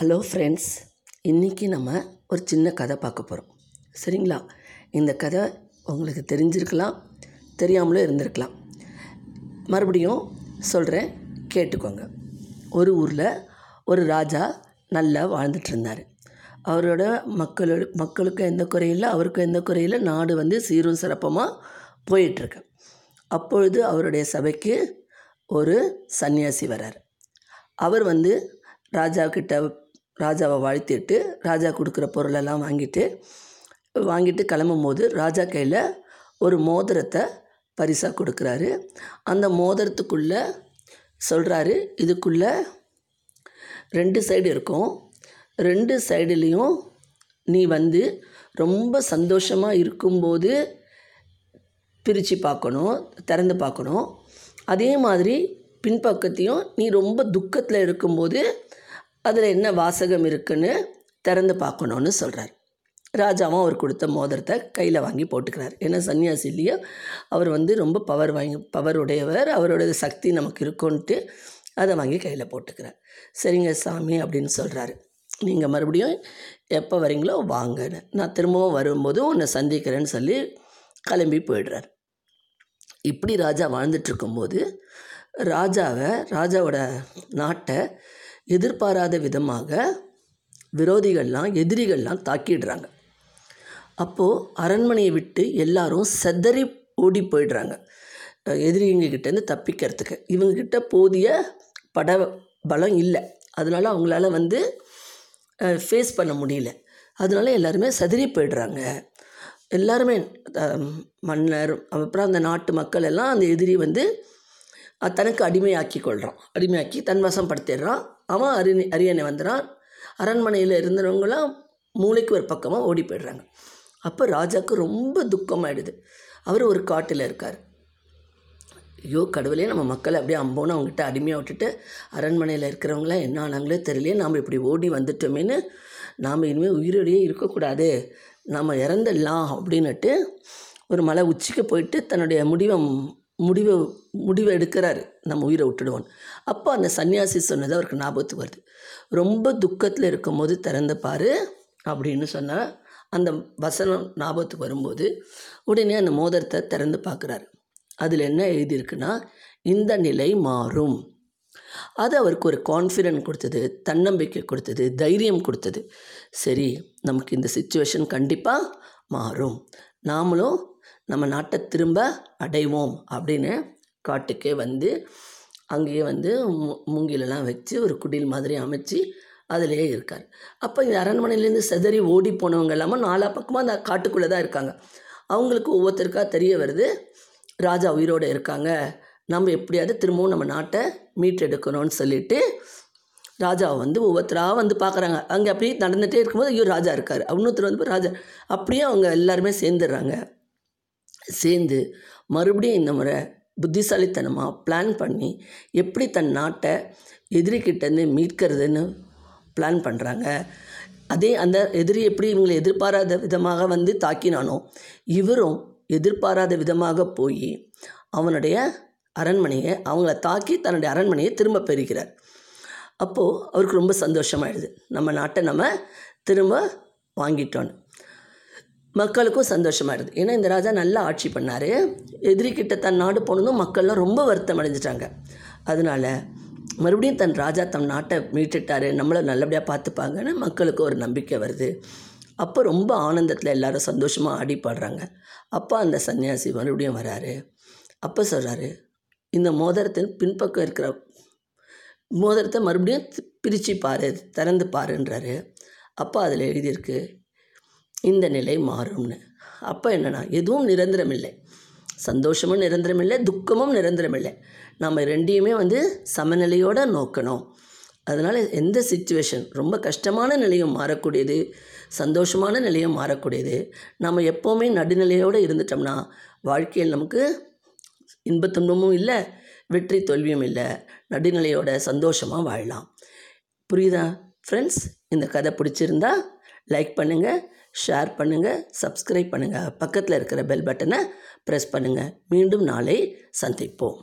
Hello friends இன்றைக்கி நம்ம ஒரு சின்ன கதை பார்க்க போகிறோம் சரிங்களா? இந்த கதை உங்களுக்கு தெரிஞ்சிருக்கலாம் தெரியாமலும் இருந்திருக்கலாம். மறுபடியும் சொல்கிறேன் கேட்டுக்கோங்க. ஒரு ஊரில் ஒரு ராஜா நல்லா வாழ்ந்துட்டு இருந்தார். அவரோட மக்களோட மக்களுக்கும் எந்த குறையில் அவருக்கும் எந்த குறையில்லை நாடு வந்து சீரும் சிறப்பமாக போயிட்டுருக்கு. அப்பொழுது அவருடைய சபைக்கு ஒரு சன்னியாசி வரார். அவர் வந்து ராஜா கிட்ட ராஜாவை வாழ்த்திட்டு ராஜா கொடுக்குற பொருளெல்லாம் வாங்கிட்டு வாங்கிட்டு கிளம்பும் போது ராஜா கையில் ஒரு மோதிரத்தை பரிசாக கொடுக்குறாரு. அந்த மோதிரத்துக்குள்ளே சொல்கிறாரு இதுக்குள்ளே ரெண்டு சைடு இருக்கும். ரெண்டு சைடுலேயும் நீ வந்து ரொம்ப சந்தோஷமாக இருக்கும்போது பிரித்து பார்க்கணும் திறந்து பார்க்கணும். அதே மாதிரி பின்பக்கத்தையும் நீ ரொம்ப துக்கத்தில் இருக்கும்போது அதில் என்ன வாசகம் இருக்குன்னு திறந்து பார்க்கணுன்னு சொல்கிறார் ராஜாவும் அவர் கொடுத்த மோதிரத்தை கையில் வாங்கி போட்டுக்கிறார். ஏன்னா சன்னியாசி இல்லையா அவர் வந்து ரொம்ப பவர் வாங்கி பவர் உடையவர். அவரோட சக்தி நமக்கு இருக்கும்ன்ட்டு அதை வாங்கி கையில் போட்டுக்கிறார். சரிங்க சாமி அப்படின்னு சொல்கிறாரு நீங்கள் மறுபடியும் எப்போ வரீங்களோ வாங்கன்னு. நான் திரும்பவும் வரும்போது உன்னை சந்திக்கிறேன்னு சொல்லி கிளம்பி போயிடுறார். இப்படி ராஜா வாழ்ந்துட்டு இருக்கும்போது ராஜாவை ராஜாவோட நாட்டை எதிர்பாராத விதமாக விரோதிகள்லாம் எதிரிகள்லாம் தாக்கிடுறாங்க. அப்போது அரண்மனையை விட்டு எல்லாரும் செதறி ஓடி போயிடுறாங்க. எதிரிங்க கிட்டேருந்து தப்பிக்கிறதுக்கு. இவங்கக்கிட்ட போதிய பட பலம் இல்லை. அதனால அவங்களால வந்து ஃபேஸ் பண்ண முடியல. அதனால எல்லாருமே செதறி போயிடுறாங்க. எல்லாருமே மன்னர் அப்புறம் அந்த நாட்டு மக்கள் எல்லாம் அந்த எதிரி வந்து தனக்கு அடிமையாக்கி கொள்கிறான் அடிமையாக்கி தன் வசம் படுத்திடுறான் அவன் அரியணை அரியணை வந்துடுறான் அரண்மனையில் இருந்தவங்களாம் மூளைக்கு ஒரு பக்கமாக ஓடி போயிடுறாங்க. அப்போ ராஜாவுக்கு ரொம்ப துக்கமாயிடுது. அவர் ஒரு காட்டில் இருக்கார். ஐயோ கடவுளே நம்ம மக்களை அப்படியே அம்போன்னு அவங்ககிட்ட அடிமையாக விட்டுட்டு அரண்மனையில் இருக்கிறவங்களாம் என்ன ஆனாங்களே தெரியலையே நாம் இப்படி ஓடி வந்துட்டோமேன்னு நாம் இனிமேல் உயிரோடையே இருக்கக்கூடாது. நாம் இறந்துடலாம் அப்படின்னுட்டு ஒரு மலை உச்சிக்கு போயிட்டு தன்னுடைய முடிவை முடிவை முடிவை எடுக்கிறாரு. நம்ம உயிரை விட்டுடுவோம் அப்போ அந்த சன்னியாசி சொன்னது அவருக்கு ஞாபகத்துக்கு வருது. ரொம்ப துக்கத்தில் இருக்கும்போது திறந்து பாரு அப்படின்னு சொன்னால் அந்த வசனம் ஞாபகத்துக்கு வரும்போது உடனே அந்த மோதிரத்தை திறந்து பார்க்குறாரு. அதில் என்ன எழுதியிருக்குன்னா இந்த நிலை மாறும். அது அவருக்கு ஒரு கான்ஃபிடென்ட் கொடுத்தது தன்னம்பிக்கை கொடுத்தது தைரியம் கொடுத்தது. சரி நமக்கு இந்த சுச்சுவேஷன் கண்டிப்பாக மாறும். நாமளும் நம்ம நாட்டை திரும்ப அடைவோம் அப்படின்னு காட்டுக்கே வந்து அங்கேயே வந்து மு மூங்கிலெல்லாம் வச்சு ஒரு குடில் மாதிரி அமைச்சு அதிலே இருக்கார். அப்போ இந்த அரண்மனையிலேருந்து செதறி ஓடி போனவங்க இல்லாமல் நாலா பக்கமாக அந்த காட்டுக்குள்ளே தான் இருக்காங்க. அவங்களுக்கு ஒவ்வொருத்தருக்காக தெரிய வருது ராஜா உயிரோடு இருக்காங்க நம்ம எப்படியாவது திரும்பவும் நம்ம நாட்டை மீட்டெடுக்கணும்னு சொல்லிட்டு ராஜாவை வந்து ஒவ்வொருத்தராக வந்து பார்க்குறாங்க. அங்கே அப்படியே நடந்துகிட்டே இருக்கும்போது ஐயோ ராஜா இருக்கார். இன்னொருத்தர் வந்து ராஜா அப்படியே அவங்க எல்லாருமே சேர்ந்துடுறாங்க. சேர்ந்து மறுபடியும் இந்த முறை புத்திசாலித்தனமாக பிளான் பண்ணி எப்படி தன் நாட்டை எதிரிக்கிட்டேருந்து மீட்கிறதுன்னு பிளான் பண்ணுறாங்க அதே அந்த எதிரி எப்படி இவங்களை எதிர்பாராத விதமாக வந்து தாக்கினானோ இவரும் எதிர்பாராத விதமாக போய் அவனுடைய அரண்மனையை அவங்கள தாக்கி தன்னுடைய அரண்மனையை திரும்ப பெறுகிறார். அப்போது அவருக்கு ரொம்ப சந்தோஷமாயிடுது. நம்ம நாட்டை நம்ம திரும்ப வாங்கிட்டோன்னு. மக்களுக்கும் சந்தோஷமாக இருக்குது ஏன்னா இந்த ராஜா நல்லா ஆட்சி பண்ணார். எதிரிக்கிட்ட தன் நாடு போனதும் மக்கள்லாம் ரொம்ப வருத்தம் அடைஞ்சிட்டாங்க. அதனால் மறுபடியும் தன் ராஜா தன் நாட்டை மீட்டுட்டாரு. நம்மளை நல்லபடியாக பார்த்துப்பாங்கன்னு மக்களுக்கு ஒரு நம்பிக்கை வருது. அப்போ ரொம்ப ஆனந்தத்தில் எல்லாரும் சந்தோஷமாக ஆடி பாடுறாங்க அப்போ அந்த சன்னியாசி மறுபடியும் வராரு. அப்போ சொல்கிறாரு இந்த மோதிரத்தின் பின்பக்கம் இருக்கிற மோதிரத்தை மறுபடியும் பிரித்து பாரு திறந்து பாருன்றாரு. அப்போ அதில் எழுதியிருக்கு இந்த நிலை மாறும்னு. அப்போ என்னென்னா எதுவும் நிரந்தரம் இல்லை சந்தோஷமும் நிரந்தரம் இல்லை துக்கமும் நிரந்தரம் இல்லை நம்ம ரெண்டையுமே வந்து சமநிலையோடு நோக்கணும். அதனால் எந்த சுச்சுவேஷன் ரொம்ப கஷ்டமான நிலையும் மாறக்கூடியது சந்தோஷமான நிலையும் மாறக்கூடியது நம்ம எப்போவுமே நடுநிலையோடு இருந்துட்டோம்னா வாழ்க்கையில் நமக்கு இன்பத்துன்பமும் இல்லை வெற்றி தோல்வியும் இல்லை நடுநிலையோட சந்தோஷமாக வாழலாம். புரியுதா? ஃப்ரெண்ட்ஸ் இந்த கதை பிடிச்சிருந்தா லைக் பண்ணுங்கள் ஷேர் பண்ணுங்கள் சப்ஸ்கிரைப் பண்ணுங்கள் பக்கத்தில் இருக்கிற பெல் பட்டனை ப்ரெஸ் பண்ணுங்கள் மீண்டும் நாளை சந்திப்போம்.